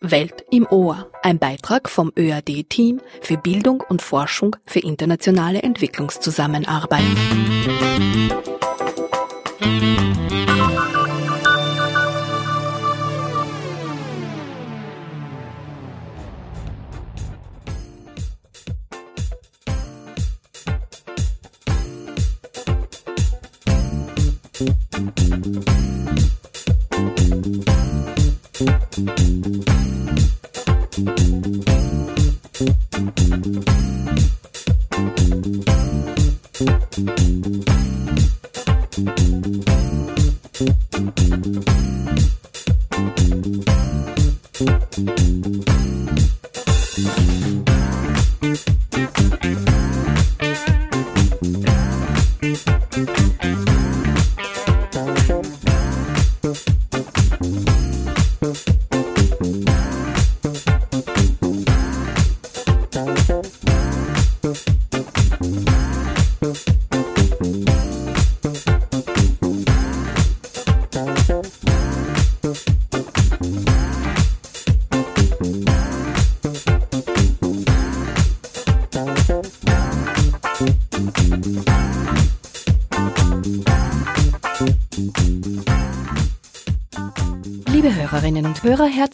Welt im Ohr, ein Beitrag vom ÖAD-Team für Bildung und Forschung für internationale Entwicklungszusammenarbeit.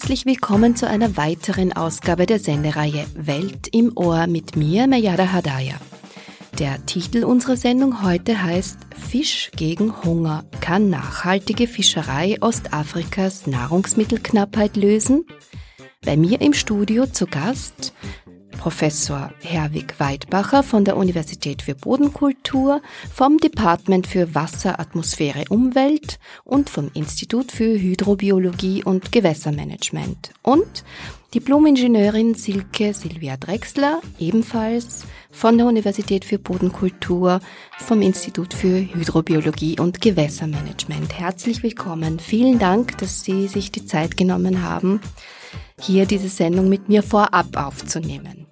Herzlich willkommen zu einer weiteren Ausgabe der Sendereihe Welt im Ohr mit mir, Mayada Hadaya. Der Titel unserer Sendung heute heißt Fisch gegen Hunger. Kann nachhaltige Fischerei Ostafrikas Nahrungsmittelknappheit lösen? Bei mir im Studio zu Gast Professor Herwig Weidbacher von der Universität für Bodenkultur, vom Department für Wasser, Atmosphäre, Umwelt und vom Institut für Hydrobiologie und Gewässermanagement. Und Diplomingenieurin Silke Silvia Drexler, ebenfalls von der Universität für Bodenkultur, vom Institut für Hydrobiologie und Gewässermanagement. Herzlich willkommen. Vielen Dank, dass Sie sich die Zeit genommen haben, hier diese Sendung mit mir vorab aufzunehmen.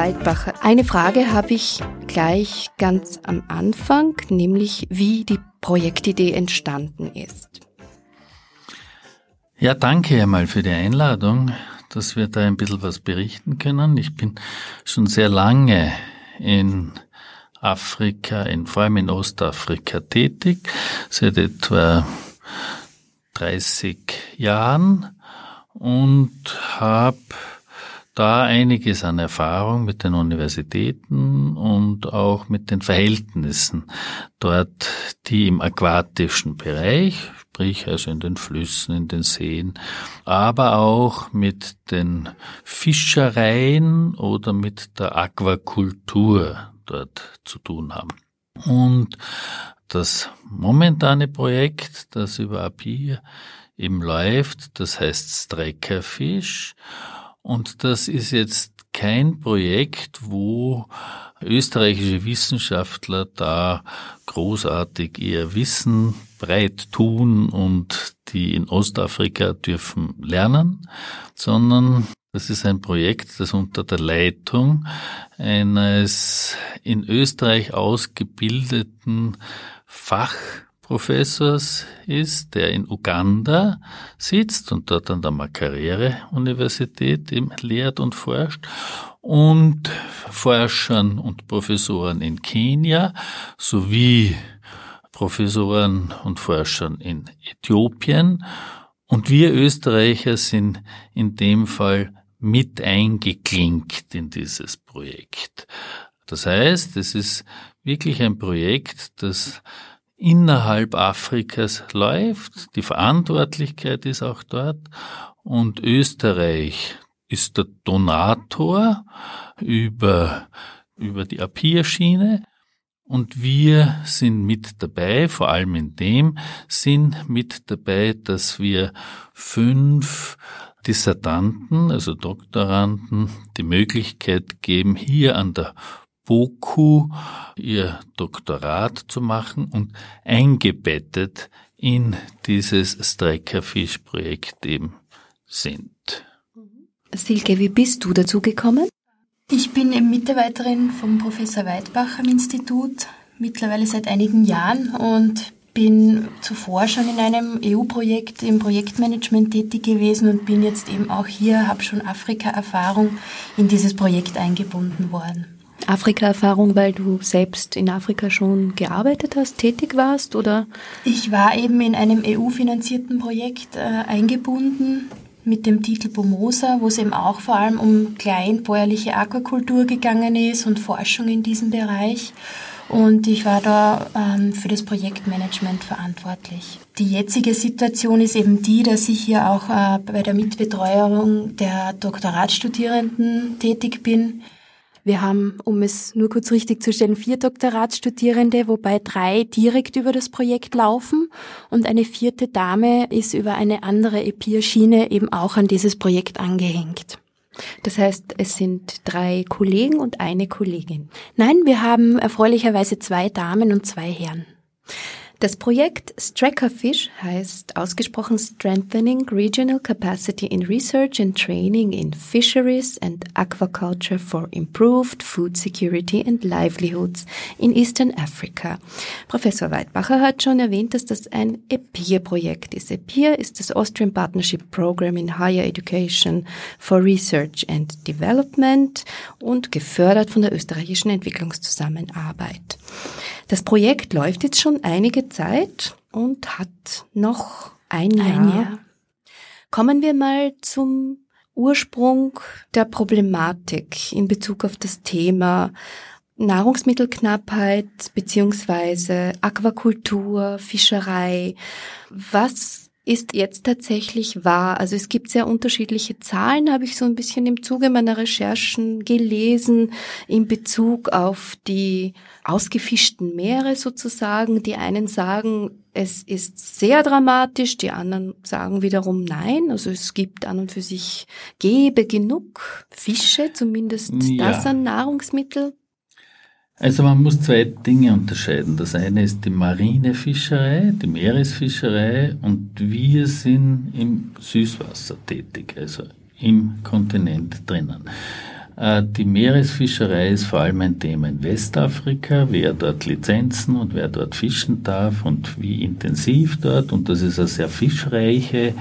Weidbacher, eine Frage habe ich gleich ganz am Anfang, nämlich wie die Projektidee entstanden ist. Ja, danke einmal für die Einladung, dass wir da ein bisschen was berichten können. Ich bin schon sehr lange in Afrika, in, vor allem in Ostafrika tätig, seit etwa 30 Jahren und habe da einiges an Erfahrung mit den Universitäten und auch mit den Verhältnissen dort, die im aquatischen Bereich, sprich also in den Flüssen, in den Seen, aber auch mit den Fischereien oder mit der Aquakultur dort zu tun haben. Und das momentane Projekt, das über API eben läuft, das heißt Streckerfisch und das ist jetzt kein Projekt, wo österreichische Wissenschaftler da großartig ihr Wissen breit tun und die in Ostafrika dürfen lernen, sondern das ist ein Projekt, das unter der Leitung eines in Österreich ausgebildeten Fach Professors ist, der in Uganda sitzt und dort an der Makerere-Universität lehrt und forscht und Forschern und Professoren in Kenia sowie Professoren und Forschern in Äthiopien. Und wir Österreicher sind in dem Fall mit eingeklinkt in dieses Projekt. Das heißt, es ist wirklich ein Projekt, das innerhalb Afrikas läuft. Die Verantwortlichkeit ist auch dort. Und Österreich ist der Donator über, über die APIA-Schiene. Und wir sind mit dabei, vor allem in dem Sinn mit dabei, dass wir fünf Dissertanten, also Doktoranden, die Möglichkeit geben, hier an der BOKU ihr Doktorat zu machen und eingebettet in dieses Streckerfisch-Projekt eben sind. Silke, wie bist du dazu gekommen? Ich bin eben Mitarbeiterin vom Professor Weidbach am Institut, mittlerweile seit einigen Jahren und bin zuvor schon in einem EU-Projekt im Projektmanagement tätig gewesen und bin jetzt eben auch hier, habe schon Afrika-Erfahrung in dieses Projekt eingebunden worden. Afrika-Erfahrung, weil du selbst in Afrika schon gearbeitet hast, tätig warst, oder? Ich war eben in einem EU-finanzierten Projekt äh, eingebunden mit dem Titel Pomosa, wo es eben auch vor allem um kleinbäuerliche Aquakultur gegangen ist und Forschung in diesem Bereich. Und ich war da ähm, für das Projektmanagement verantwortlich. Die jetzige Situation ist eben die, dass ich hier auch äh, bei der Mitbetreuung der Doktoratstudierenden tätig bin. Wir haben, um es nur kurz richtig zu stellen, vier Doktoratsstudierende, wobei drei direkt über das Projekt laufen und eine vierte Dame ist über eine andere EPIR-Schiene eben auch an dieses Projekt angehängt. Das heißt, es sind drei Kollegen und eine Kollegin. Nein, wir haben erfreulicherweise zwei Damen und zwei Herren. Das Projekt Strackerfish heißt ausgesprochen Strengthening Regional Capacity in Research and Training in Fisheries and Aquaculture for Improved Food Security and Livelihoods in Eastern Africa. Professor Weidbacher hat schon erwähnt, dass das ein EPIR-Projekt ist. EPIR ist das Austrian Partnership Program in Higher Education for Research and Development und gefördert von der österreichischen Entwicklungszusammenarbeit. Das Projekt läuft jetzt schon einige Zeit und hat noch ein Jahr. Ein Jahr. Kommen wir mal zum Ursprung der Problematik in Bezug auf das Thema Nahrungsmittelknappheit beziehungsweise Aquakultur, Fischerei. Was ist jetzt tatsächlich wahr. Also es gibt sehr unterschiedliche Zahlen, habe ich so ein bisschen im Zuge meiner Recherchen gelesen, in Bezug auf die ausgefischten Meere sozusagen. Die einen sagen, es ist sehr dramatisch, die anderen sagen wiederum nein. Also es gibt an und für sich, gäbe genug Fische, zumindest ja. das an Nahrungsmittel. Also man muss zwei Dinge unterscheiden. Das eine ist die marine Fischerei, die Meeresfischerei und wir sind im Süßwasser tätig, also im Kontinent drinnen. Äh, die Meeresfischerei ist vor allem ein Thema in Westafrika, wer dort Lizenzen und wer dort fischen darf und wie intensiv dort. Und das ist eine sehr fischreiche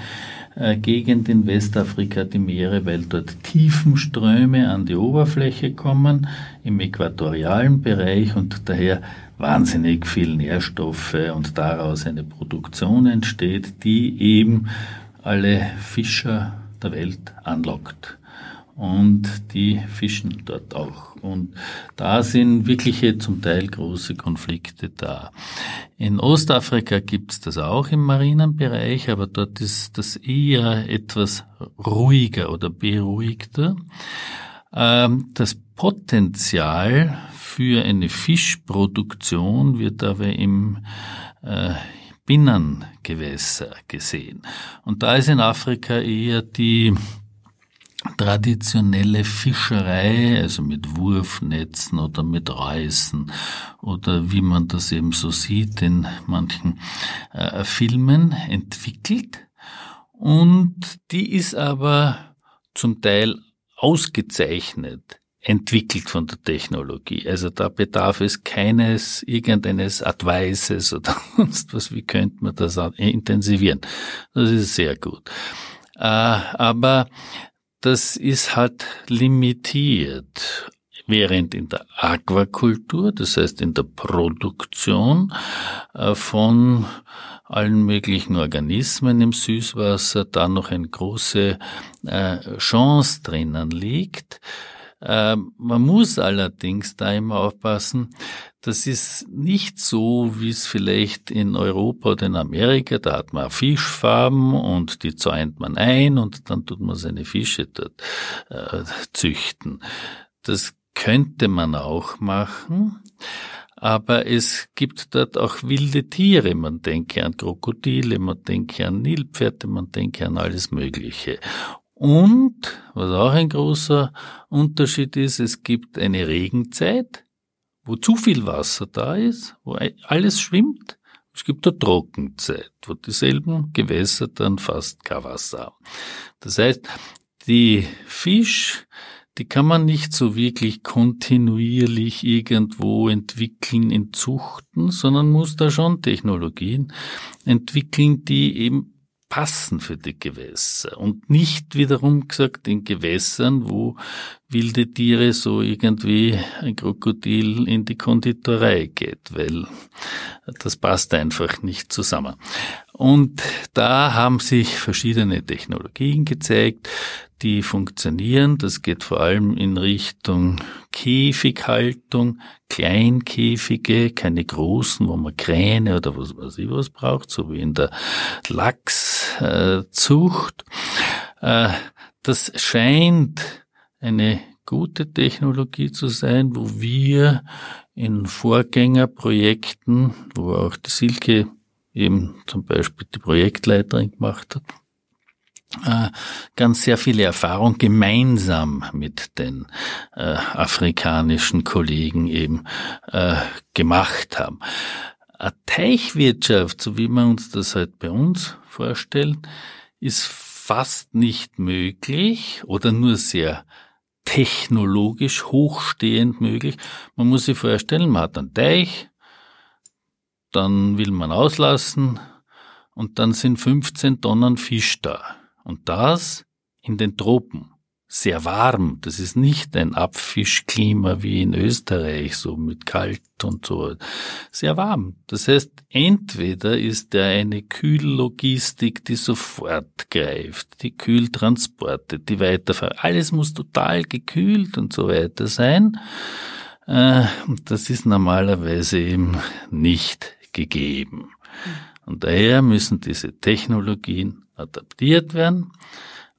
Gegend in Westafrika die Meere, weil dort Tiefenströme an die Oberfläche kommen im äquatorialen Bereich und daher wahnsinnig viel Nährstoffe und daraus eine Produktion entsteht, die eben alle Fischer der Welt anlockt und die fischen dort auch. Und da sind wirkliche zum Teil große Konflikte da. In Ostafrika gibt's das auch im Marinenbereich, aber dort ist das eher etwas ruhiger oder beruhigter. Ähm, das Potenzial für eine Fischproduktion wird aber im äh, Binnengewässer gesehen. Und da ist in Afrika eher die traditionelle Fischerei, also mit Wurfnetzen oder mit Reißen oder wie man das eben so sieht in manchen äh, Filmen entwickelt. Und die ist aber zum Teil ausgezeichnet entwickelt von der Technologie. Also da bedarf es keines, irgendeines Advices oder sonst was, wie könnte man das intensivieren. Das ist sehr gut. Äh, aber das ist halt limitiert. Während in der Aquakultur, das heißt in der Produktion äh, von allen möglichen Organismen im Süßwasser, da noch eine große äh, Chance drinnen liegt. Ähm, man muss allerdings da immer aufpassen, das ist nicht so, wie es vielleicht in Europa oder in Amerika, da hat man Fischfarben und die zäunt man ein und dann tut man seine Fische dort äh, züchten. Das könnte man auch machen, aber es gibt dort auch wilde Tiere. Man denke an Krokodile, man denke an Nilpferde, man denke an alles Mögliche. Und, was auch ein großer Unterschied ist, es gibt eine Regenzeit, wo zu viel Wasser da ist, wo alles schwimmt. Es gibt eine Trockenzeit, wo dieselben Gewässer dann fast kein Wasser haben. Das heißt, die Fisch, die kann man nicht so wirklich kontinuierlich irgendwo entwickeln in Zuchten, sondern muss da schon Technologien entwickeln, die eben passen für die Gewässer. Und nicht wiederum gesagt in Gewässern, wo wilde Tiere so irgendwie ein Krokodil in die Konditorei geht, weil das passt einfach nicht zusammen. Und da haben sich verschiedene Technologien gezeigt, die funktionieren. Das geht vor allem in Richtung Käfighaltung, Kleinkäfige, keine großen, wo man Kräne oder was weiß ich was braucht, so wie in der Lachszucht. Äh, das scheint eine gute Technologie zu sein, wo wir in Vorgängerprojekten, wo auch die Silke eben zum Beispiel die Projektleiterin gemacht hat, äh, ganz sehr viele Erfahrung gemeinsam mit den äh, afrikanischen Kollegen eben äh, gemacht haben. Eine Teichwirtschaft, so wie wir uns das halt bei uns vorstellen, ist fast nicht möglich oder nur sehr technologisch hochstehend möglich. Man muss sich vorstellen, man hat einen Teich, dann will man auslassen und dann sind 15 Tonnen Fisch da. Und das in den Tropen. Sehr warm. Das ist nicht ein Abfischklima wie in Österreich, so mit kalt und so. Sehr warm. Das heißt, entweder ist da eine Kühllogistik, die sofort greift, die Kühltransporte, die Weiterfahrt. Alles muss total gekühlt und so weiter sein. Äh, und das ist normalerweise eben nicht gegeben. Und daher müssen diese Technologien adaptiert werden,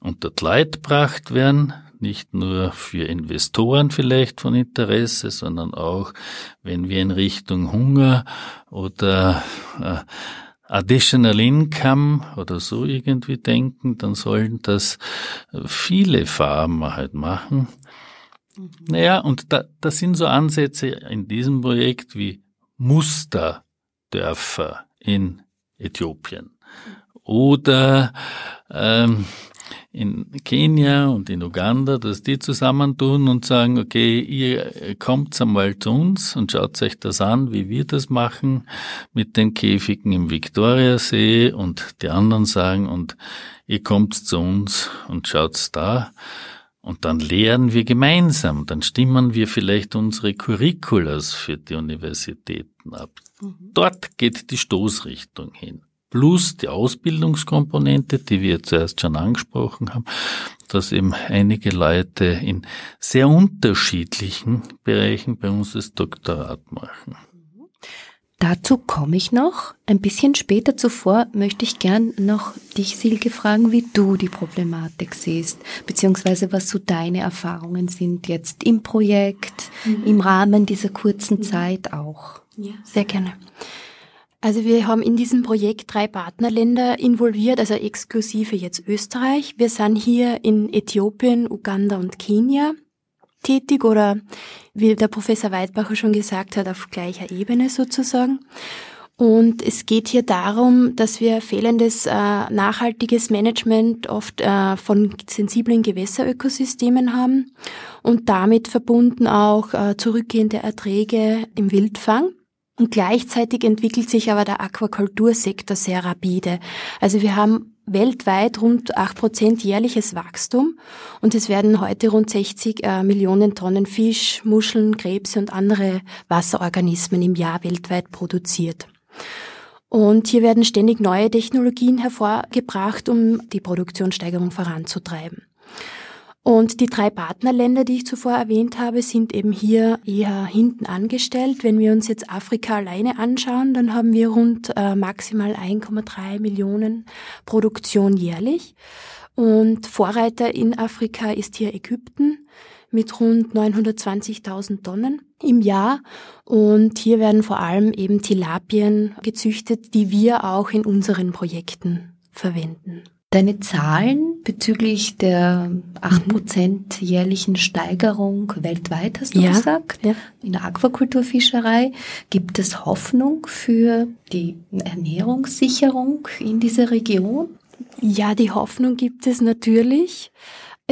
unter Leid gebracht werden, nicht nur für Investoren vielleicht von Interesse, sondern auch, wenn wir in Richtung Hunger oder äh, Additional Income oder so irgendwie denken, dann sollen das viele Farmer halt machen. Naja, und da, das sind so Ansätze in diesem Projekt wie Musterdörfer in Äthiopien oder ähm, in Kenia und in Uganda, dass die zusammentun und sagen, okay, ihr kommt einmal zu uns und schaut euch das an, wie wir das machen mit den Käfigen im Viktoriasee und die anderen sagen, und ihr kommt zu uns und schaut's da. Und dann lehren wir gemeinsam, dann stimmen wir vielleicht unsere Curriculas für die Universitäten ab. Mhm. Dort geht die Stoßrichtung hin plus die Ausbildungskomponente, die wir zuerst schon angesprochen haben, dass eben einige Leute in sehr unterschiedlichen Bereichen bei uns das Doktorat machen. Dazu komme ich noch. Ein bisschen später zuvor möchte ich gern noch dich, Silke, fragen, wie du die Problematik siehst, beziehungsweise was so deine Erfahrungen sind jetzt im Projekt, mhm. im Rahmen dieser kurzen mhm. Zeit auch. Ja, sehr gerne. Also wir haben in diesem Projekt drei Partnerländer involviert, also exklusive jetzt Österreich. Wir sind hier in Äthiopien, Uganda und Kenia tätig oder wie der Professor Weidbacher schon gesagt hat, auf gleicher Ebene sozusagen. Und es geht hier darum, dass wir fehlendes äh, nachhaltiges Management oft äh, von sensiblen Gewässerökosystemen haben und damit verbunden auch äh, zurückgehende Erträge im Wildfang. Und gleichzeitig entwickelt sich aber der Aquakultursektor sehr rapide. Also wir haben weltweit rund 8% jährliches Wachstum und es werden heute rund 60 äh, Millionen Tonnen Fisch, Muscheln, Krebse und andere Wasserorganismen im Jahr weltweit produziert. Und hier werden ständig neue Technologien hervorgebracht, um die Produktionssteigerung voranzutreiben. Und die drei Partnerländer, die ich zuvor erwähnt habe, sind eben hier eher hinten angestellt. Wenn wir uns jetzt Afrika alleine anschauen, dann haben wir rund äh, maximal 1,3 Millionen Produktion jährlich. Und Vorreiter in Afrika ist hier Ägypten mit rund 920.000 Tonnen im Jahr. Und hier werden vor allem eben Tilapien gezüchtet, die wir auch in unseren Projekten verwenden. Deine Zahlen bezüglich der 8% jährlichen Steigerung weltweit, hast du ja, gesagt, ja. in der Aquakulturfischerei, gibt es Hoffnung für die Ernährungssicherung in dieser Region? Ja, die Hoffnung gibt es natürlich.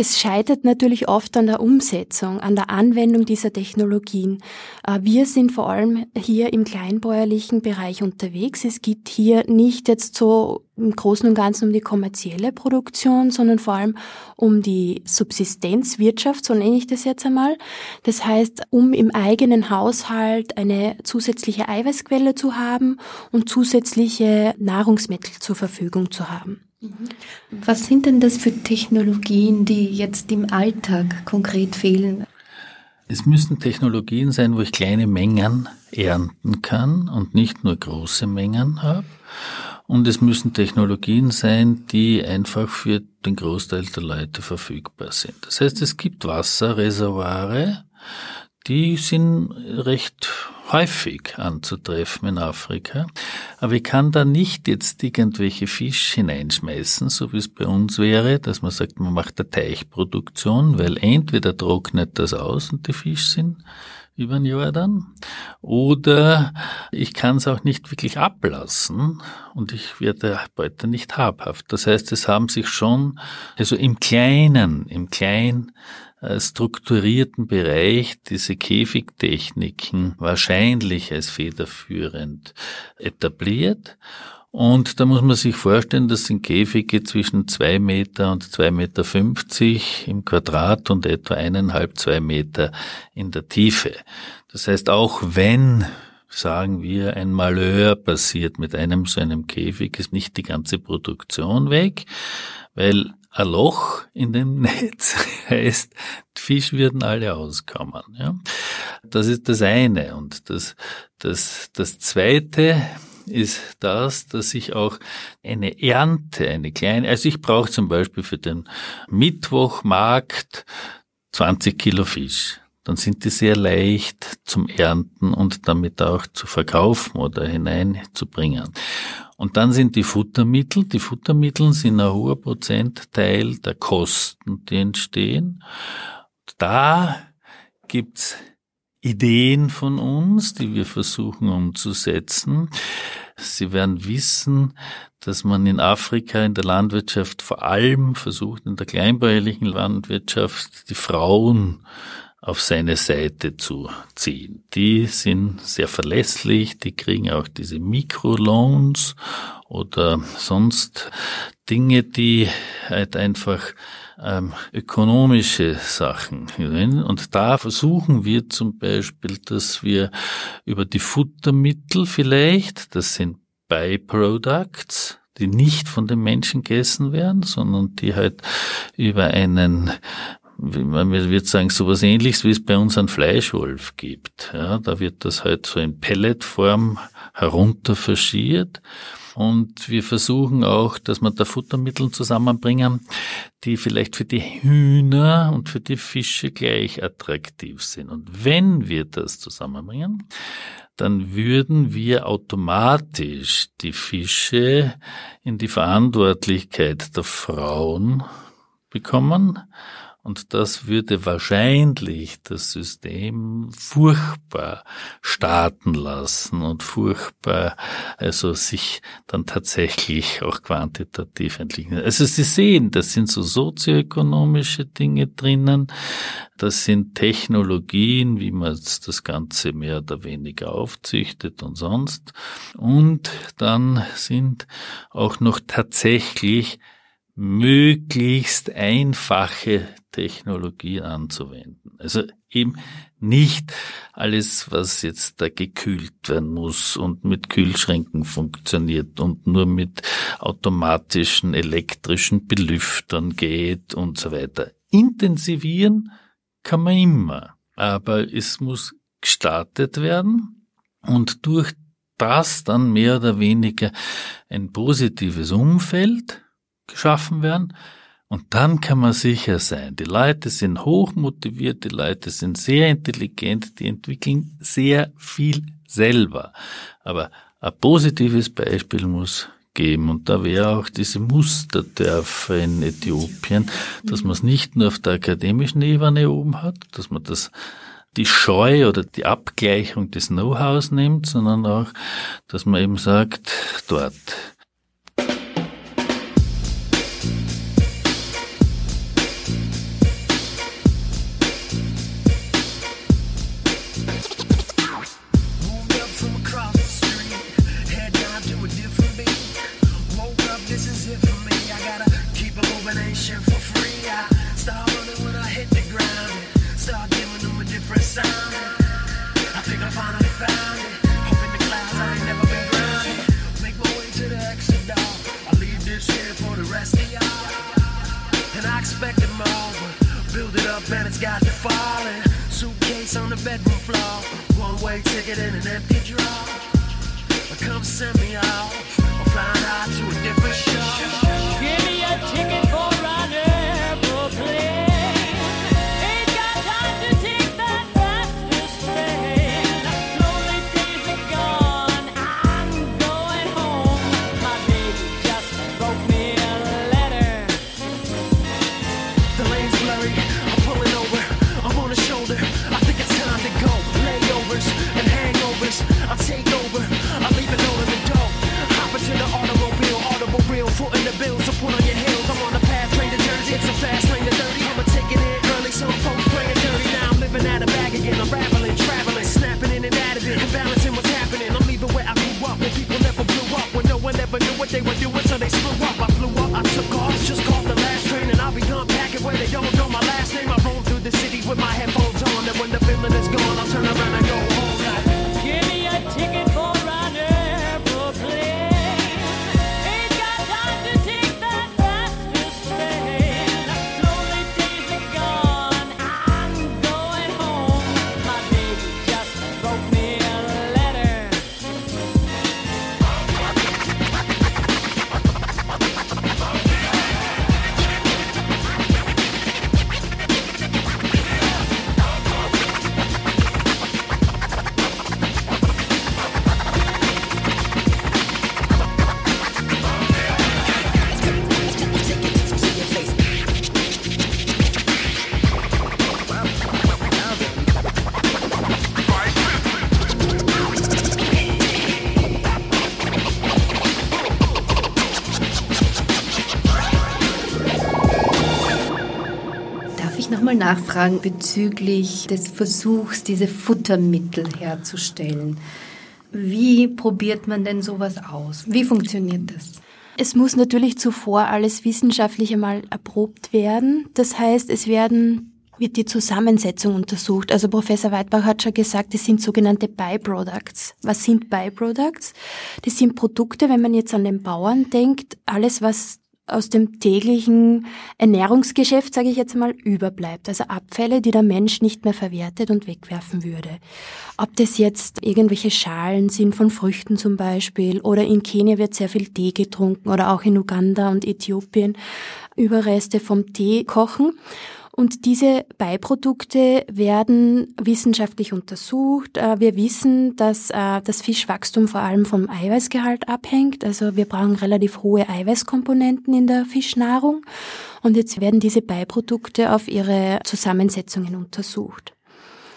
Es scheitert natürlich oft an der Umsetzung, an der Anwendung dieser Technologien. Äh, wir sind vor allem hier im kleinbäuerlichen Bereich unterwegs. Es geht hier nicht jetzt so im Großen und Ganzen um die kommerzielle Produktion, sondern vor allem um die Subsistenzwirtschaft, so nenne ich das jetzt einmal. Das heißt, um im eigenen Haushalt eine zusätzliche Eiweißquelle zu haben und zusätzliche Nahrungsmittel zur Verfügung zu haben. Was sind denn das für Technologien, die jetzt im Alltag konkret fehlen? Es müssen Technologien sein, wo ich kleine Mengen ernten kann und nicht nur große Mengen habe. Und es müssen Technologien sein, die einfach für den Großteil der Leute verfügbar sind. Das heißt, es gibt Wasserreservoire, die sind recht häufig anzutreffen in Afrika. Aber ich kann da nicht jetzt irgendwelche Fisch hineinschmeißen, so wie es bei uns wäre, dass man sagt, man macht eine Teichproduktion, weil entweder trocknet das aus und die Fisch sind über den Jordan. Oder ich kann es auch nicht wirklich ablassen und ich werde heute nicht habhaft. Das heißt, es haben sich schon, also im Kleinen, im Kleinen strukturierten Bereich diese Käfigtechniken wahrscheinlich als federführend etabliert. Und da muss man sich vorstellen, das sind Käfige zwischen zwei Meter und zwei Meter fünfzig im Quadrat und etwa eineinhalb, zwei Meter in der Tiefe. Das heißt, auch wenn sagen wir, ein Malheur passiert mit einem so einem Käfig, ist nicht die ganze Produktion weg, weil ein Loch in dem Netz heißt, die Fisch würden alle auskommen. Ja? Das ist das eine. Und das, das, das zweite ist das, dass ich auch eine Ernte, eine kleine, also ich brauche zum Beispiel für den Mittwochmarkt 20 Kilo Fisch. Dann sind die sehr leicht zum Ernten und damit auch zu verkaufen oder hineinzubringen. Und dann sind die Futtermittel. Die Futtermittel sind ein hoher Prozentteil der Kosten, die entstehen. Da gibt's Ideen von uns, die wir versuchen umzusetzen. Sie werden wissen, dass man in Afrika in der Landwirtschaft vor allem versucht, in der kleinbäuerlichen Landwirtschaft die Frauen auf seine Seite zu ziehen. Die sind sehr verlässlich, die kriegen auch diese Mikroloans oder sonst Dinge, die halt einfach ähm, ökonomische Sachen. Und da versuchen wir zum Beispiel, dass wir über die Futtermittel vielleicht, das sind Byproducts, die nicht von den Menschen gegessen werden, sondern die halt über einen man wird sagen, sowas ähnliches, wie es bei uns einen Fleischwolf gibt. Ja, da wird das halt so in Pelletform herunter verschiert. Und wir versuchen auch, dass wir da Futtermittel zusammenbringen, die vielleicht für die Hühner und für die Fische gleich attraktiv sind. Und wenn wir das zusammenbringen, dann würden wir automatisch die Fische in die Verantwortlichkeit der Frauen bekommen Und das würde wahrscheinlich das System furchtbar starten lassen und furchtbar, also sich dann tatsächlich auch quantitativ entwickeln. Also Sie sehen, das sind so sozioökonomische Dinge drinnen, das sind Technologien, wie man das Ganze mehr oder weniger aufzüchtet und sonst. Und dann sind auch noch tatsächlich möglichst einfache Technologie anzuwenden. Also eben nicht alles, was jetzt da gekühlt werden muss und mit Kühlschränken funktioniert und nur mit automatischen elektrischen Belüftern geht und so weiter. Intensivieren kann man immer, aber es muss gestartet werden und durch das dann mehr oder weniger ein positives Umfeld geschaffen werden. Und dann kann man sicher sein, die Leute sind hochmotiviert, die Leute sind sehr intelligent, die entwickeln sehr viel selber. Aber ein positives Beispiel muss geben. Und da wäre auch diese Musterdörfer in Äthiopien, dass man es nicht nur auf der akademischen Ebene oben hat, dass man das die Scheu oder die Abgleichung des Know-hows nimmt, sondern auch, dass man eben sagt, dort nachfragen bezüglich des Versuchs, diese Futtermittel herzustellen. Wie probiert man denn sowas aus? Wie funktioniert das? Es muss natürlich zuvor alles wissenschaftlich einmal erprobt werden. Das heißt, es werden wird die Zusammensetzung untersucht. Also Professor Weidbach hat schon gesagt, das sind sogenannte Byproducts. Was sind Byproducts? Das sind Produkte, wenn man jetzt an den Bauern denkt, alles, was aus dem täglichen Ernährungsgeschäft, sage ich jetzt mal, überbleibt. Also Abfälle, die der Mensch nicht mehr verwertet und wegwerfen würde. Ob das jetzt irgendwelche Schalen sind von Früchten zum Beispiel oder in Kenia wird sehr viel Tee getrunken oder auch in Uganda und Äthiopien Überreste vom Tee kochen. Und diese Beiprodukte werden wissenschaftlich untersucht. Äh, wir wissen, dass äh, das Fischwachstum vor allem vom Eiweißgehalt abhängt. Also wir brauchen relativ hohe Eiweißkomponenten in der Fischnahrung. Und jetzt werden diese Beiprodukte auf ihre Zusammensetzungen untersucht.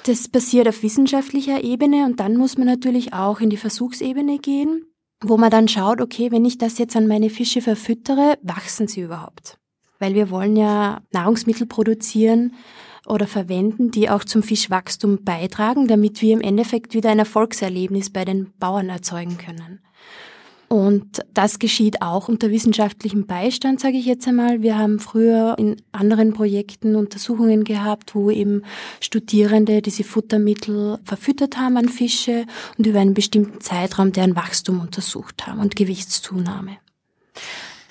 Das passiert auf wissenschaftlicher Ebene und dann muss man natürlich auch in die Versuchsebene gehen, wo man dann schaut, okay, wenn ich das jetzt an meine Fische verfüttere, wachsen sie überhaupt? Weil wir wollen ja Nahrungsmittel produzieren oder verwenden, die auch zum Fischwachstum beitragen, damit wir im Endeffekt wieder ein Erfolgserlebnis bei den Bauern erzeugen können. Und das geschieht auch unter wissenschaftlichem Beistand, sage ich jetzt einmal. Wir haben früher in anderen Projekten Untersuchungen gehabt, wo eben Studierende diese Futtermittel verfüttert haben an Fische und über einen bestimmten Zeitraum deren Wachstum untersucht haben und Gewichtszunahme.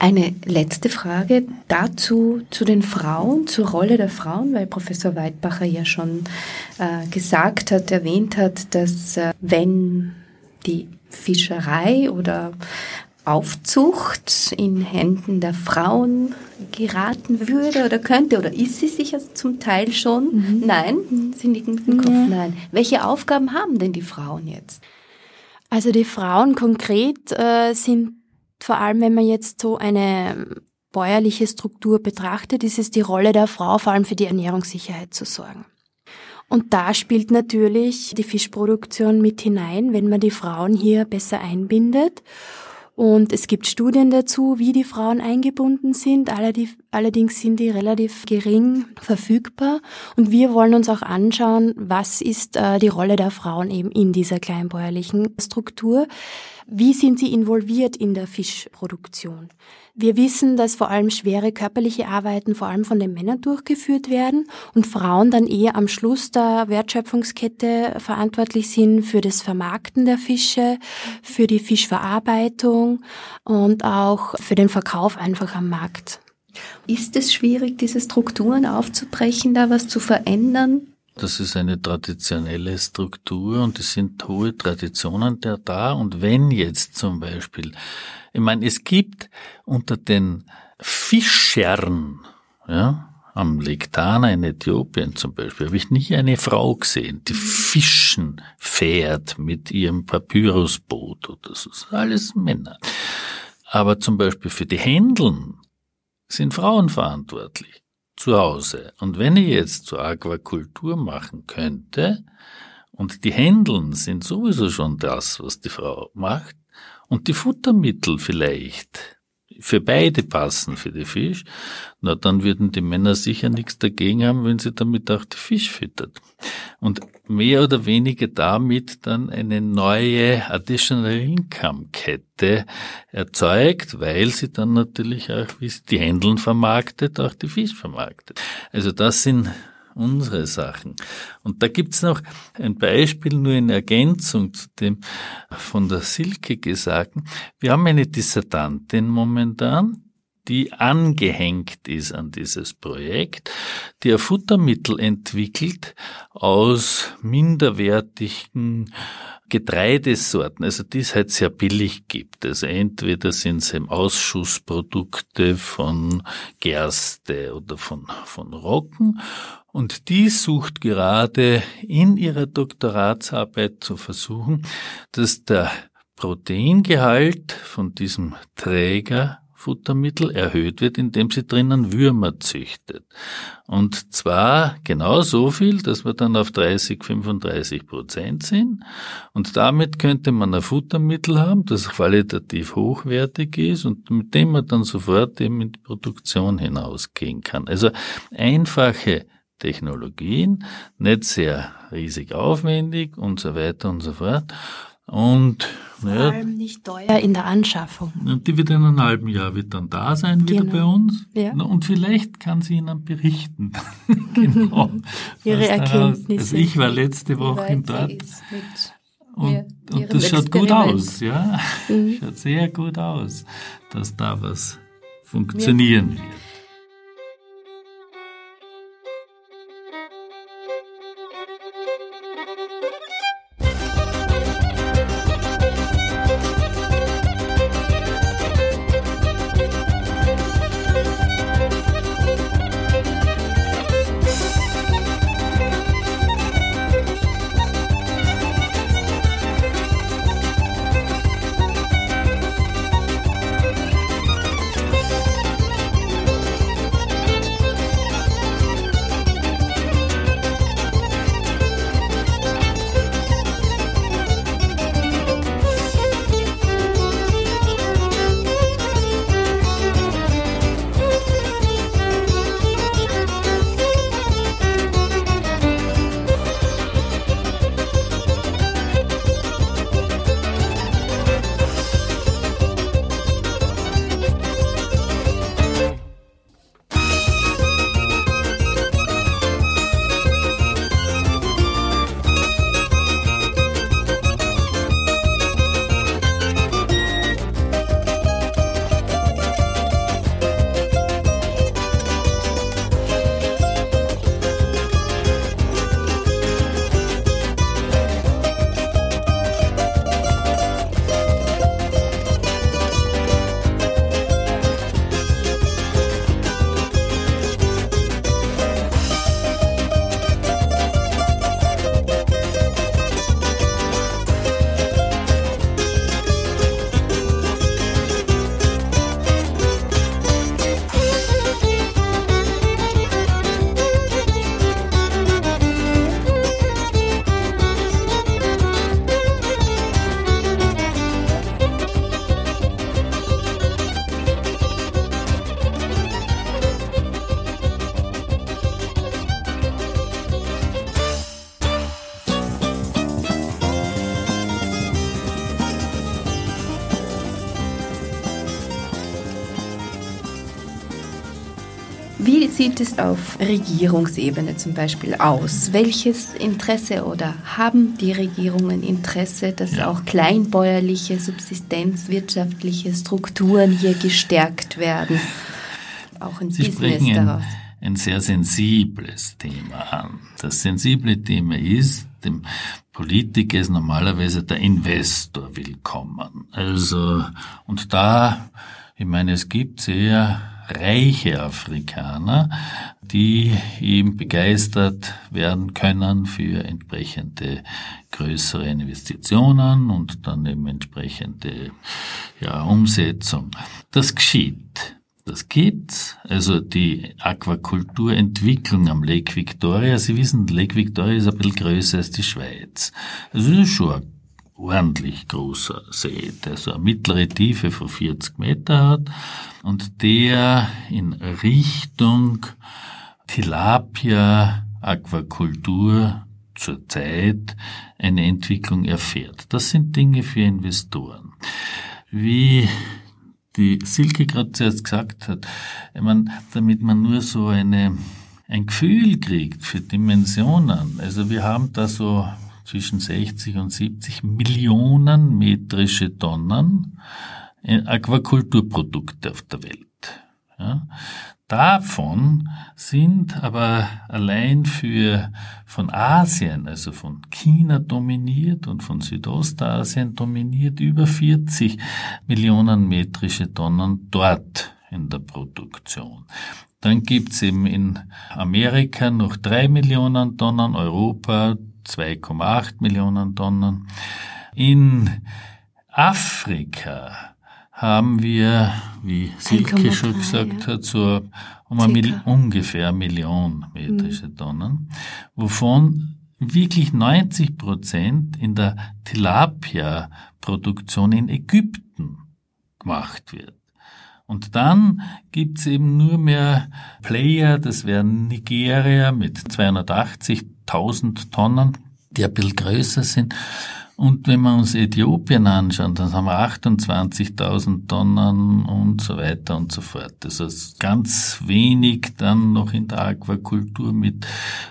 Eine letzte Frage dazu zu den Frauen, zur Rolle der Frauen, weil Professor Weidbacher ja schon äh, gesagt hat, erwähnt hat, dass äh, wenn die Fischerei oder Aufzucht in Händen der Frauen geraten würde oder könnte oder ist sie sicher zum Teil schon? Mhm. Nein, sie nicken mit dem Kopf. Ja. Nein. Welche Aufgaben haben denn die Frauen jetzt? Also die Frauen konkret äh, sind vor allem wenn man jetzt so eine bäuerliche Struktur betrachtet, ist es die Rolle der Frau, vor allem für die Ernährungssicherheit zu sorgen. Und da spielt natürlich die Fischproduktion mit hinein, wenn man die Frauen hier besser einbindet. Und es gibt Studien dazu, wie die Frauen eingebunden sind. Allerdings sind die relativ gering verfügbar. Und wir wollen uns auch anschauen, was ist äh, die Rolle der Frauen eben in dieser kleinbäuerlichen Struktur. Wie sind sie involviert in der Fischproduktion? Wir wissen, dass vor allem schwere körperliche Arbeiten vor allem von den Männern durchgeführt werden und Frauen dann eher am Schluss der Wertschöpfungskette verantwortlich sind für das Vermarkten der Fische, für die Fischverarbeitung und auch für den Verkauf einfach am Markt. Ist es schwierig, diese Strukturen aufzubrechen, da was zu verändern? Das ist eine traditionelle Struktur und es sind hohe Traditionen der da. Und wenn jetzt zum Beispiel, ich meine, es gibt unter den Fischern, ja, am Lake Tana in Äthiopien zum Beispiel, habe ich nie eine Frau gesehen, die fischen fährt mit ihrem Papyrusboot oder so. Das sind alles Männer. Aber zum Beispiel für die Händeln sind Frauen verantwortlich zu Hause. Und wenn ich jetzt zur Aquakultur machen könnte, und die Händeln sind sowieso schon das, was die Frau macht, und die Futtermittel vielleicht für beide passen für die Fisch, na dann würden die Männer sicher nichts dagegen haben, wenn sie damit auch die Fisch füttert. Und mehr oder weniger damit dann eine neue Additional Income Kette erzeugt, weil sie dann natürlich auch, wie sie die Händeln vermarktet, auch die Fisch vermarktet. Also das sind unsere Sachen. Und da gibt's noch ein Beispiel nur in Ergänzung zu dem von der Silke Gesagten. Wir haben eine Dissertantin momentan, die angehängt ist an dieses Projekt, die ein Futtermittel entwickelt aus minderwertigen Getreidesorten, also die es halt sehr billig gibt. Also entweder sind es eben Ausschussprodukte von Gerste oder von, von Roggen und die sucht gerade in ihrer Doktoratsarbeit zu versuchen, dass der Proteingehalt von diesem Träger Futtermittel erhöht wird, indem sie drinnen Würmer züchtet. Und zwar genau so viel, dass wir dann auf 30, 35 Prozent sind. Und damit könnte man ein Futtermittel haben, das qualitativ hochwertig ist und mit dem man dann sofort eben in die Produktion hinausgehen kann. Also einfache Technologien, nicht sehr riesig aufwendig und so weiter und so fort. Und vor ja, allem nicht teuer in der Anschaffung. Und die wird in einem halben Jahr wird dann da sein wieder genau. bei uns. Ja. Und vielleicht kann sie Ihnen berichten. genau. Ihre Erkenntnisse. Also ich war letzte Woche dort. Und, und das schaut gut aus, ja. Mhm. Schaut sehr gut aus, dass da was funktionieren wird. Sieht es auf Regierungsebene zum Beispiel aus? Welches Interesse oder haben die Regierungen Interesse, dass ja. auch kleinbäuerliche, subsistenzwirtschaftliche Strukturen hier gestärkt werden? Auch ein Sie Business daraus. Ein, ein sehr sensibles Thema an. Das sensible Thema ist, dem Politiker ist normalerweise der Investor willkommen. Also, und da, ich meine, es gibt sehr reiche Afrikaner, die eben begeistert werden können für entsprechende größere Investitionen und dann eben entsprechende ja, Umsetzung. Das geschieht. Das gibt's. Also die Aquakulturentwicklung am Lake Victoria. Sie wissen, Lake Victoria ist ein bisschen größer als die Schweiz. Also das ist schon ordentlich großer See, der so eine mittlere Tiefe von 40 Meter hat und der in Richtung Tilapia Aquakultur zurzeit eine Entwicklung erfährt. Das sind Dinge für Investoren. Wie die Silke gerade zuerst gesagt hat, ich meine, damit man nur so eine, ein Gefühl kriegt für Dimensionen. Also wir haben da so zwischen 60 und 70 Millionen metrische Tonnen Aquakulturprodukte auf der Welt. Ja. Davon sind aber allein für von Asien, also von China dominiert und von Südostasien dominiert über 40 Millionen metrische Tonnen dort in der Produktion. Dann gibt's eben in Amerika noch drei Millionen Tonnen, Europa 2,8 Millionen Tonnen. In Afrika haben wir, wie Silke schon gesagt ja. hat, so um eine ungefähr eine Million metrische mhm. Tonnen, wovon wirklich 90 Prozent in der Tilapia-Produktion in Ägypten gemacht wird. Und dann gibt's eben nur mehr Player, das wären Nigeria mit 280.000 Tonnen, die ein bisschen größer sind. Und wenn wir uns Äthiopien anschauen, dann haben wir 28.000 Tonnen und so weiter und so fort. Das ist ganz wenig dann noch in der Aquakultur mit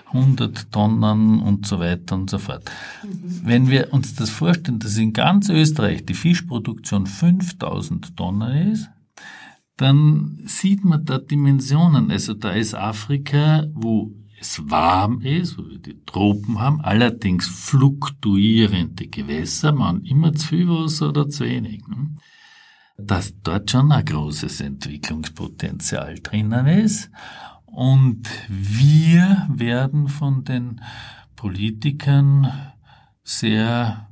100 Tonnen und so weiter und so fort. Mhm. Wenn wir uns das vorstellen, dass in ganz Österreich die Fischproduktion 5000 Tonnen ist, dann sieht man da Dimensionen. Also da ist Afrika, wo es warm ist, wo wir die Tropen haben, allerdings fluktuierende Gewässer, man immer zu viel Wasser oder zu wenig. Ne? Dass dort schon ein großes Entwicklungspotenzial drinnen ist. Und wir werden von den Politikern sehr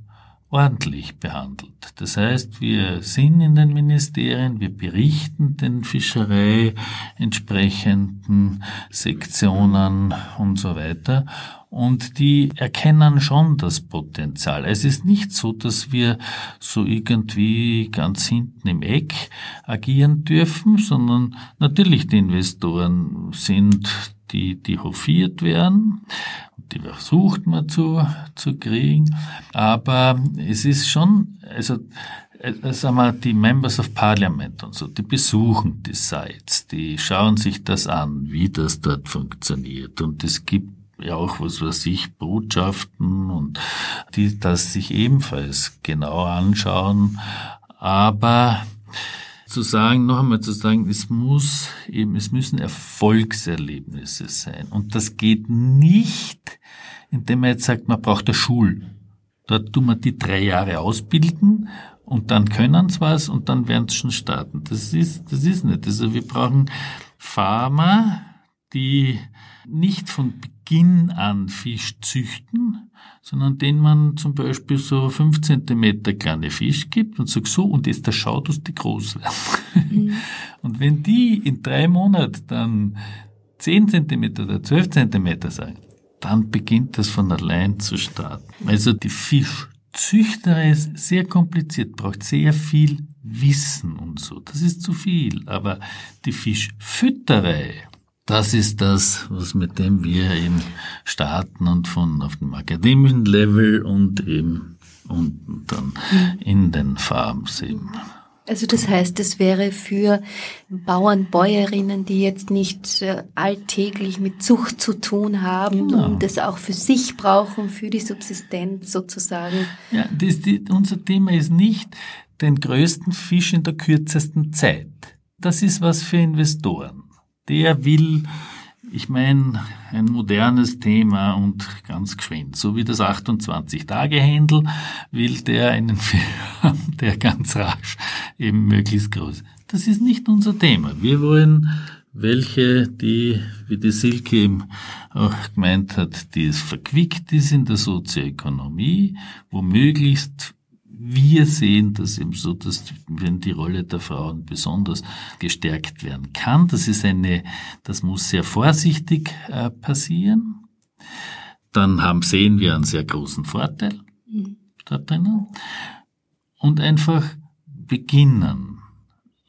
ordentlich behandelt. Das heißt, wir sind in den Ministerien, wir berichten den Fischerei entsprechenden Sektionen und so weiter und die erkennen schon das Potenzial. Es ist nicht so, dass wir so irgendwie ganz hinten im Eck agieren dürfen, sondern natürlich die Investoren sind die, die hofiert werden die versucht man zu, zu kriegen. Aber es ist schon, also, äh, sagen wir, die Members of Parliament und so, die besuchen die Sites, die schauen sich das an, wie das dort funktioniert. Und es gibt ja auch, was weiß ich, Botschaften und die das sich ebenfalls genau anschauen. Aber zu sagen, noch einmal zu sagen, es muss eben, es müssen Erfolgserlebnisse sein. Und das geht nicht, indem man jetzt sagt, man braucht eine Schule. Dort tun wir die drei Jahre ausbilden und dann können sie was und dann werden sie schon starten. Das ist, das ist nicht. Also wir brauchen Farmer, die nicht von Beginn an Fisch züchten, sondern denen man zum Beispiel so fünf Zentimeter kleine Fisch gibt und sagt so, und jetzt der schaut, dass die groß werden. Mhm. Und wenn die in drei Monaten dann zehn Zentimeter oder zwölf Zentimeter sagen, dann beginnt das von allein zu starten. Also die Fischzüchterei ist sehr kompliziert, braucht sehr viel Wissen und so. Das ist zu viel. Aber die Fischfütterei, das ist das, was mit dem wir eben starten und von auf dem akademischen Level und eben unten dann in den Farms eben. Also das heißt, es wäre für Bauern, Bäuerinnen, die jetzt nicht äh, alltäglich mit Zucht zu tun haben genau. und das auch für sich brauchen, für die Subsistenz sozusagen. Ja, das, die, unser Thema ist nicht den größten Fisch in der kürzesten Zeit. Das ist was für Investoren. Der will ich meine, ein modernes Thema und ganz geschwind. So wie das 28-Tage-Händel will der einen Film, der ganz rasch eben möglichst groß. Das ist nicht unser Thema. Wir wollen welche, die, wie die Silke eben auch gemeint hat, die es verquickt ist in der Sozioökonomie, wo möglichst wir sehen das eben so, dass wenn die Rolle der Frauen besonders gestärkt werden kann, das ist eine, das muss sehr vorsichtig äh, passieren. Dann haben, sehen wir einen sehr großen Vorteil mhm. da drinnen. Und einfach beginnen.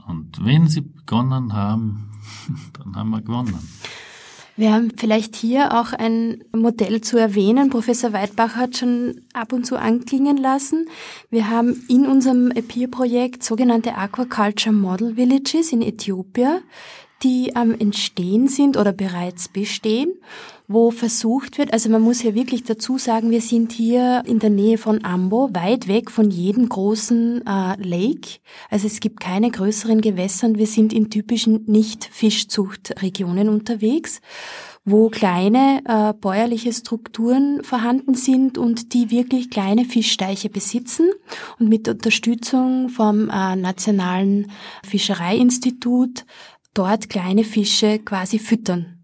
Und wenn sie begonnen haben, dann haben wir gewonnen. Wir haben vielleicht hier auch ein Modell zu erwähnen. Professor Weidbach hat schon ab und zu anklingen lassen. Wir haben in unserem EPIR-Projekt sogenannte Aquaculture Model Villages in Äthiopien, die am Entstehen sind oder bereits bestehen wo versucht wird, also man muss hier wirklich dazu sagen, wir sind hier in der Nähe von Ambo, weit weg von jedem großen äh, Lake. Also es gibt keine größeren Gewässer und wir sind in typischen Nicht-Fischzuchtregionen unterwegs wo kleine äh, bäuerliche Strukturen vorhanden sind und die wirklich kleine Fischsteiche besitzen und mit Unterstützung vom äh, Nationalen Fischereiinstitut dort kleine Fische quasi füttern.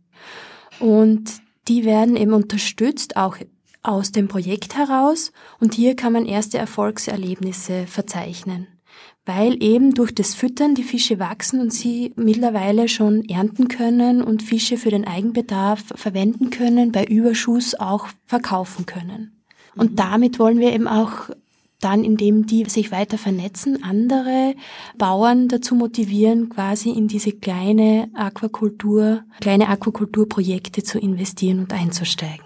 Und die werden eben unterstützt, auch aus dem Projekt heraus. Und hier kann man erste Erfolgserlebnisse verzeichnen. Weil eben durch das Füttern die Fische wachsen und sie mittlerweile schon ernten können und Fische für den Eigenbedarf verwenden können, bei Überschuss auch verkaufen können. Und mhm. damit wollen wir eben auch dann, indem die sich weiter vernetzen, andere Bauern dazu motivieren, quasi in diese kleine Aquakultur, kleine Aquakulturprojekte zu investieren und einzusteigen.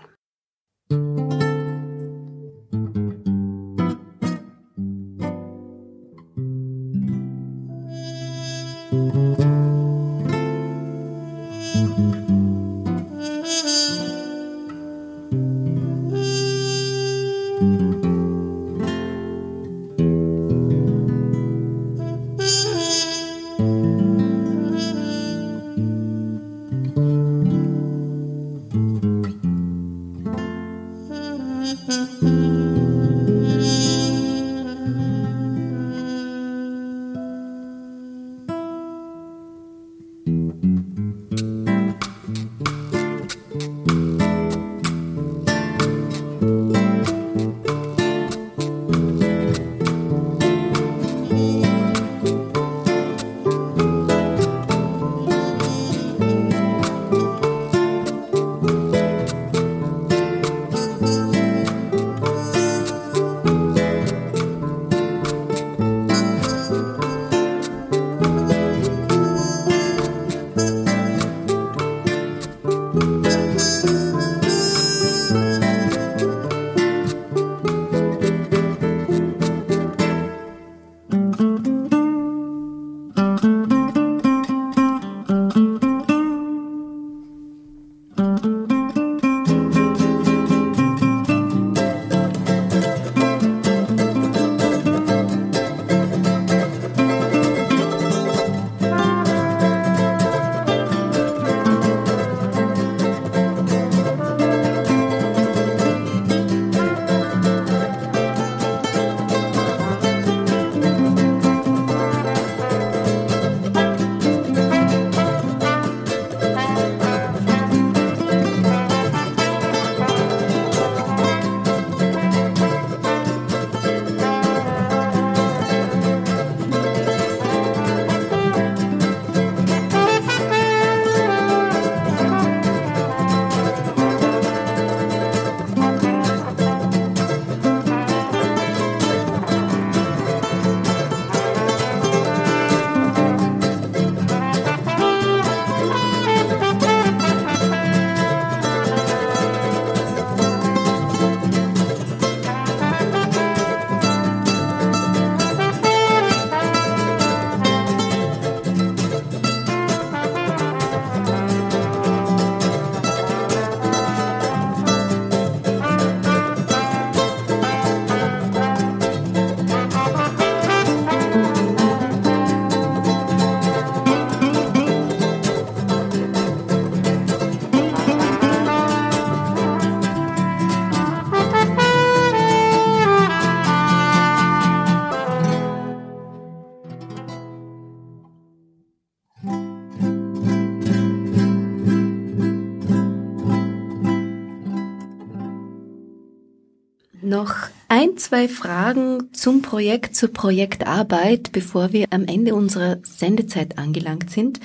Ein, zwei Fragen zum Projekt, zur Projektarbeit, bevor wir am Ende unserer Sendezeit angelangt sind.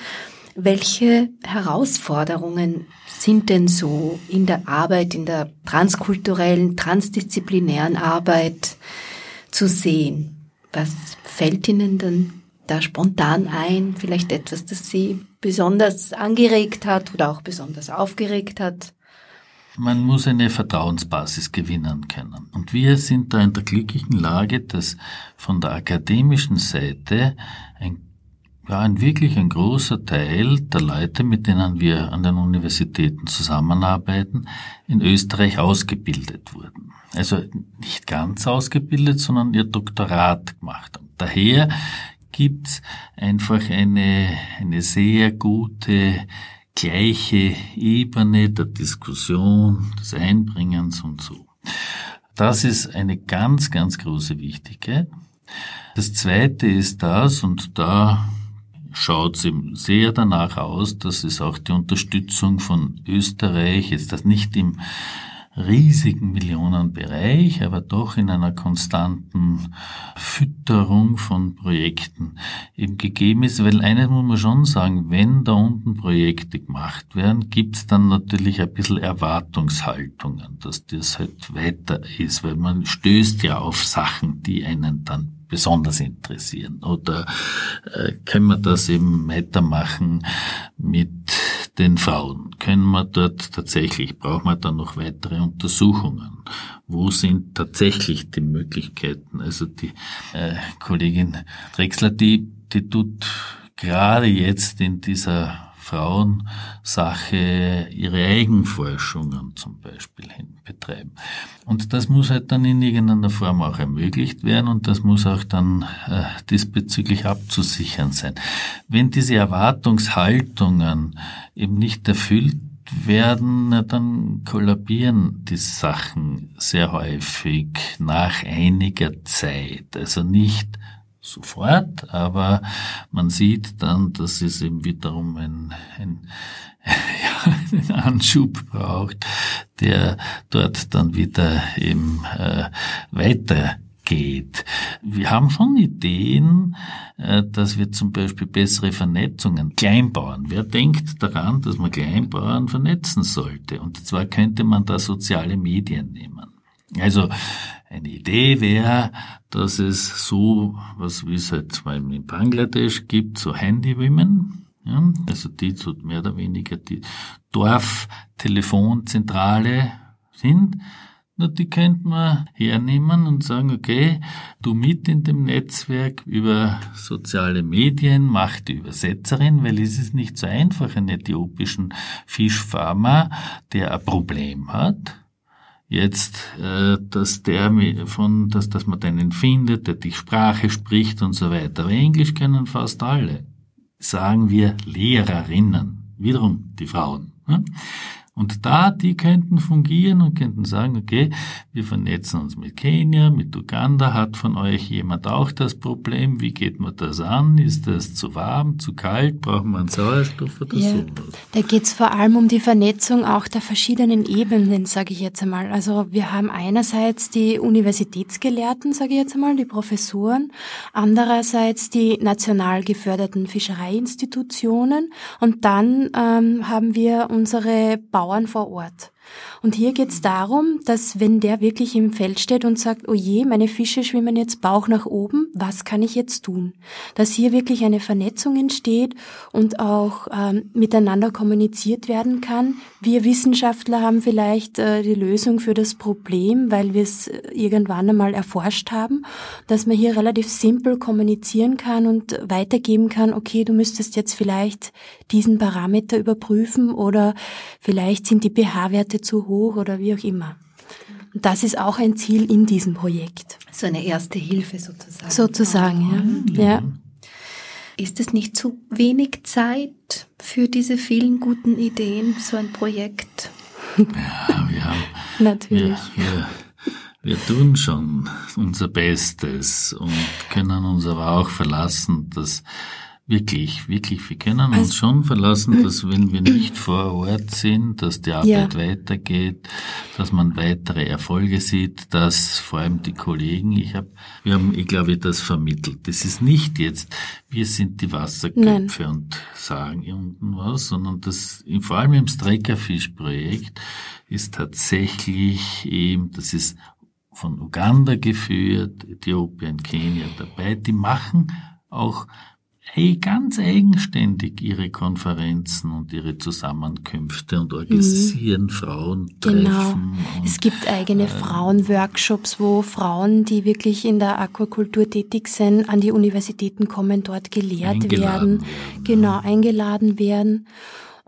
Welche Herausforderungen sind denn so in der Arbeit, in der transkulturellen, transdisziplinären Arbeit zu sehen? Was fällt Ihnen denn da spontan ein? Vielleicht etwas, das Sie besonders angeregt hat oder auch besonders aufgeregt hat? Man muss eine Vertrauensbasis gewinnen können. Und wir sind da in der glücklichen Lage, dass von der akademischen Seite ein ja, ein wirklich ein großer Teil der Leute, mit denen wir an den Universitäten zusammenarbeiten, in Österreich ausgebildet wurden. Also nicht ganz ausgebildet, sondern ihr Doktorat gemacht haben. Daher gibt's einfach eine, eine sehr gute gleiche Ebene der Diskussion, des Einbringens und so. Das ist eine ganz, ganz große Wichtigkeit. Das zweite ist das, und da schaut es sehr danach aus, dass es auch die Unterstützung von Österreich, ist das nicht im riesigen Millionenbereich, aber doch in einer konstanten Fütterung von Projekten eben gegeben ist, weil eines muss man schon sagen, wenn da unten Projekte gemacht werden, gibt's dann natürlich ein bisschen Erwartungshaltungen, dass das halt weiter ist, weil man stößt ja auf Sachen, die einen dann besonders interessieren? Oder äh, können wir das eben weitermachen mit den Frauen? Können wir dort tatsächlich, brauchen wir dann noch weitere Untersuchungen? Wo sind tatsächlich die Möglichkeiten? Also die äh, Kollegin Drexler, die, die tut gerade jetzt in dieser Frauensache ihre Eigenforschungen zum Beispiel hin betreiben. Und das muss halt dann in irgendeiner Form auch ermöglicht werden und das muss auch dann äh, diesbezüglich abzusichern sein. Wenn diese Erwartungshaltungen eben nicht erfüllt werden, dann kollabieren die Sachen sehr häufig nach einiger Zeit. Also nicht sofort, aber man sieht dann, dass es eben wiederum ein, ein, ja, einen Anschub braucht, der dort dann wieder eben äh, weiter geht. Wir haben schon Ideen, äh, dass wir zum Beispiel bessere Vernetzungen, Kleinbauern. Wer denkt daran, dass man Kleinbauern vernetzen sollte? Und zwar könnte man da soziale Medien nehmen. Also eine Idee wäre, dass es so, was wie es halt in Bangladesch gibt, so Handywomen, ja, also die so mehr oder weniger die Dorftelefonzentrale sind, na, die könnte man hernehmen und sagen, okay, du mit in dem Netzwerk über soziale Medien, mach die Übersetzerin, weil es ist nicht so einfach, einen äthiopischen Fischfarmer, der ein Problem hat, jetzt, äh, dass der von, dass, dass man einen findet, der die Sprache spricht und so weiter. Aber Englisch können fast alle. Sagen wir Lehrerinnen. Wiederum die Frauen. Und da, die könnten fungieren und könnten sagen, okay, wir vernetzen uns mit Kenia, mit Uganda. Hat von euch jemand auch das Problem? Wie geht man das an? Ist das zu warm, zu kalt? Braucht man Sauerstoff oder ja, sowas? Da geht es vor allem um die Vernetzung auch der verschiedenen Ebenen, sage ich jetzt einmal. Also wir haben einerseits die Universitätsgelehrten, sage ich jetzt einmal, die Professuren, andererseits die national geförderten Fischereiinstitutionen und dann ähm, haben wir unsere Bau Bauern vor Ort. Und hier geht es darum, dass wenn der wirklich im Feld steht und sagt, oh je, meine Fische schwimmen jetzt Bauch nach oben, was kann ich jetzt tun? Dass hier wirklich eine Vernetzung entsteht und auch ähm, miteinander kommuniziert werden kann. Wir Wissenschaftler haben vielleicht äh, die Lösung für das Problem, weil wir es äh, irgendwann einmal erforscht haben, dass man hier relativ simpel kommunizieren kann und weitergeben kann, okay, du müsstest jetzt vielleicht diesen Parameter überprüfen oder vielleicht sind die pH-Werte Werte zu hoch oder wie auch immer. Und das ist auch ein Ziel in diesem Projekt. So eine erste Hilfe sozusagen. Sozusagen, ja. ja. Ist es nicht zu wenig Zeit für diese vielen guten Ideen, so ein Projekt? Ja, wir haben. Natürlich. Wir, wir, wir tun schon unser Bestes und können uns aber auch verlassen, dass Wirklich, wirklich. Wir können uns schon verlassen, dass wenn wir nicht vor Ort sind, dass die Arbeit ja. weitergeht, dass man weitere Erfolge sieht, dass vor allem die Kollegen, ich habe, wir haben, ich glaube, das vermittelt. Das ist nicht jetzt, wir sind die Wasserköpfe Nein. und sagen irgendwas, was, sondern das, vor allem im Streckerfisch-Projekt ist tatsächlich eben, das ist von Uganda geführt, Äthiopien, Kenia dabei, die machen auch ganz eigenständig ihre Konferenzen und ihre Zusammenkünfte und organisieren mhm. Frauentreffen. Genau. es gibt eigene äh, Frauenworkshops, wo Frauen, die wirklich in der Aquakultur tätig sind, an die Universitäten kommen, dort gelehrt werden. werden. Genau, eingeladen werden.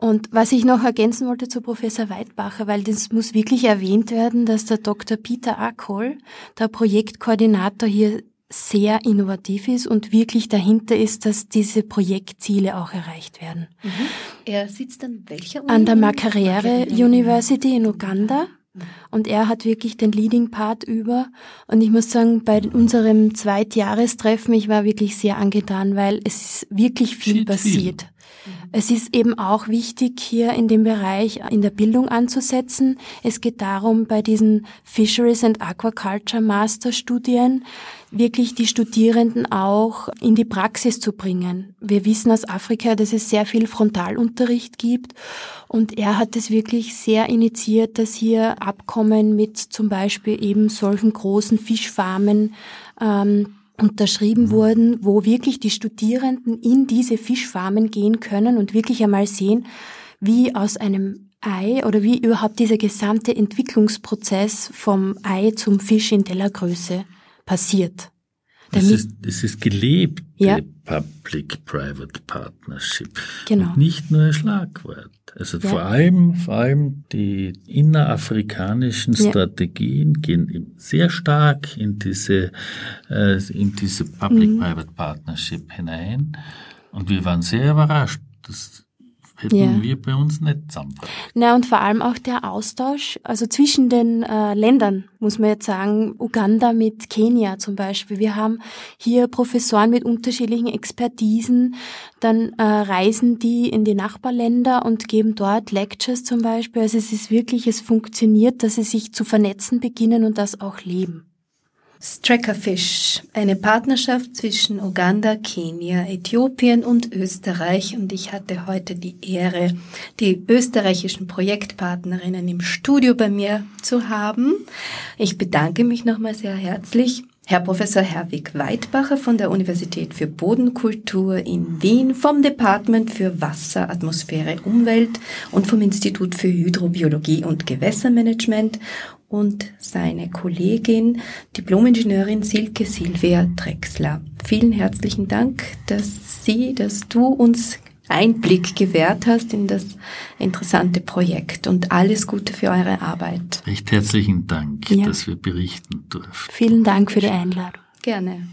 Und was ich noch ergänzen wollte zu Professor Weidbacher, weil das muss wirklich erwähnt werden, dass der Dr. Peter Ackol, der Projektkoordinator hier sehr innovativ ist und wirklich dahinter ist, dass diese Projektziele auch erreicht werden. Mhm. Er sitzt an welcher Uni? An der Makerere University in Uganda. Mhm. Und er hat wirklich den Leading Part über. Und ich muss sagen, bei unserem Zweitjahrestreffen, ich war wirklich sehr angetan, weil es ist wirklich viel Schied passiert. Viel. Es ist eben auch wichtig, hier in dem Bereich in der Bildung anzusetzen. Es geht darum, bei diesen Fisheries and Aquaculture Masterstudien wirklich die Studierenden auch in die Praxis zu bringen. Wir wissen aus Afrika, dass es sehr viel Frontalunterricht gibt und er hat es wirklich sehr initiiert, dass hier Abkommen mit zum Beispiel eben solchen großen Fischfarmen ähm, unterschrieben mhm. wurden, wo wirklich die Studierenden in diese Fischfarmen gehen können und wirklich einmal sehen, wie aus einem Ei oder wie überhaupt dieser gesamte Entwicklungsprozess vom Ei zum Fisch in Tellergröße passiert. Es ist, es ist gelebte ja. Public-Private Partnership. Genau. Und nicht nur ein Schlagwort. Also ja. vor allem, vor allem die innerafrikanischen Strategien ja. gehen sehr stark in diese, äh, in diese Public-Private. Partnership hinein. Und wir waren sehr überrascht. Das hätten ja. wir bei uns nicht zusammengebracht. Na, und vor allem auch der Austausch, also zwischen den äh, Ländern, muss man jetzt sagen, Uganda mit Kenia zum Beispiel. Wir haben hier Professoren mit unterschiedlichen Expertisen, dann äh, reisen die in die Nachbarländer und geben dort Lectures zum Beispiel. Also es ist wirklich, es funktioniert, dass sie sich zu vernetzen beginnen und das auch leben. Strackerfish, eine Partnerschaft zwischen Uganda, Kenia, Äthiopien und Österreich. Und ich hatte heute die Ehre, die österreichischen Projektpartnerinnen im Studio bei mir zu haben. Ich bedanke mich nochmal sehr herzlich. Herr Professor Herwig Weidbacher von der Universität für Bodenkultur in Wien, vom Department für Wasser, Atmosphäre, Umwelt und vom Institut für Hydrobiologie und Gewässermanagement und seine Kollegin, Diplomingenieurin Silke Silvia Drexler. Vielen herzlichen Dank, dass Sie, dass du uns Einblick gewährt hast in das interessante Projekt und alles Gute für eure Arbeit. Recht herzlichen Dank, ja. dass wir berichten durften. Vielen Dank für die Einladung. Gerne.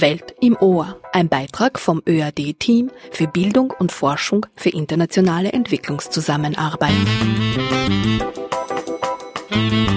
Welt im Ohr, ein Beitrag vom ÖAD-Team für Bildung und Forschung für internationale Entwicklungszusammenarbeit. Musik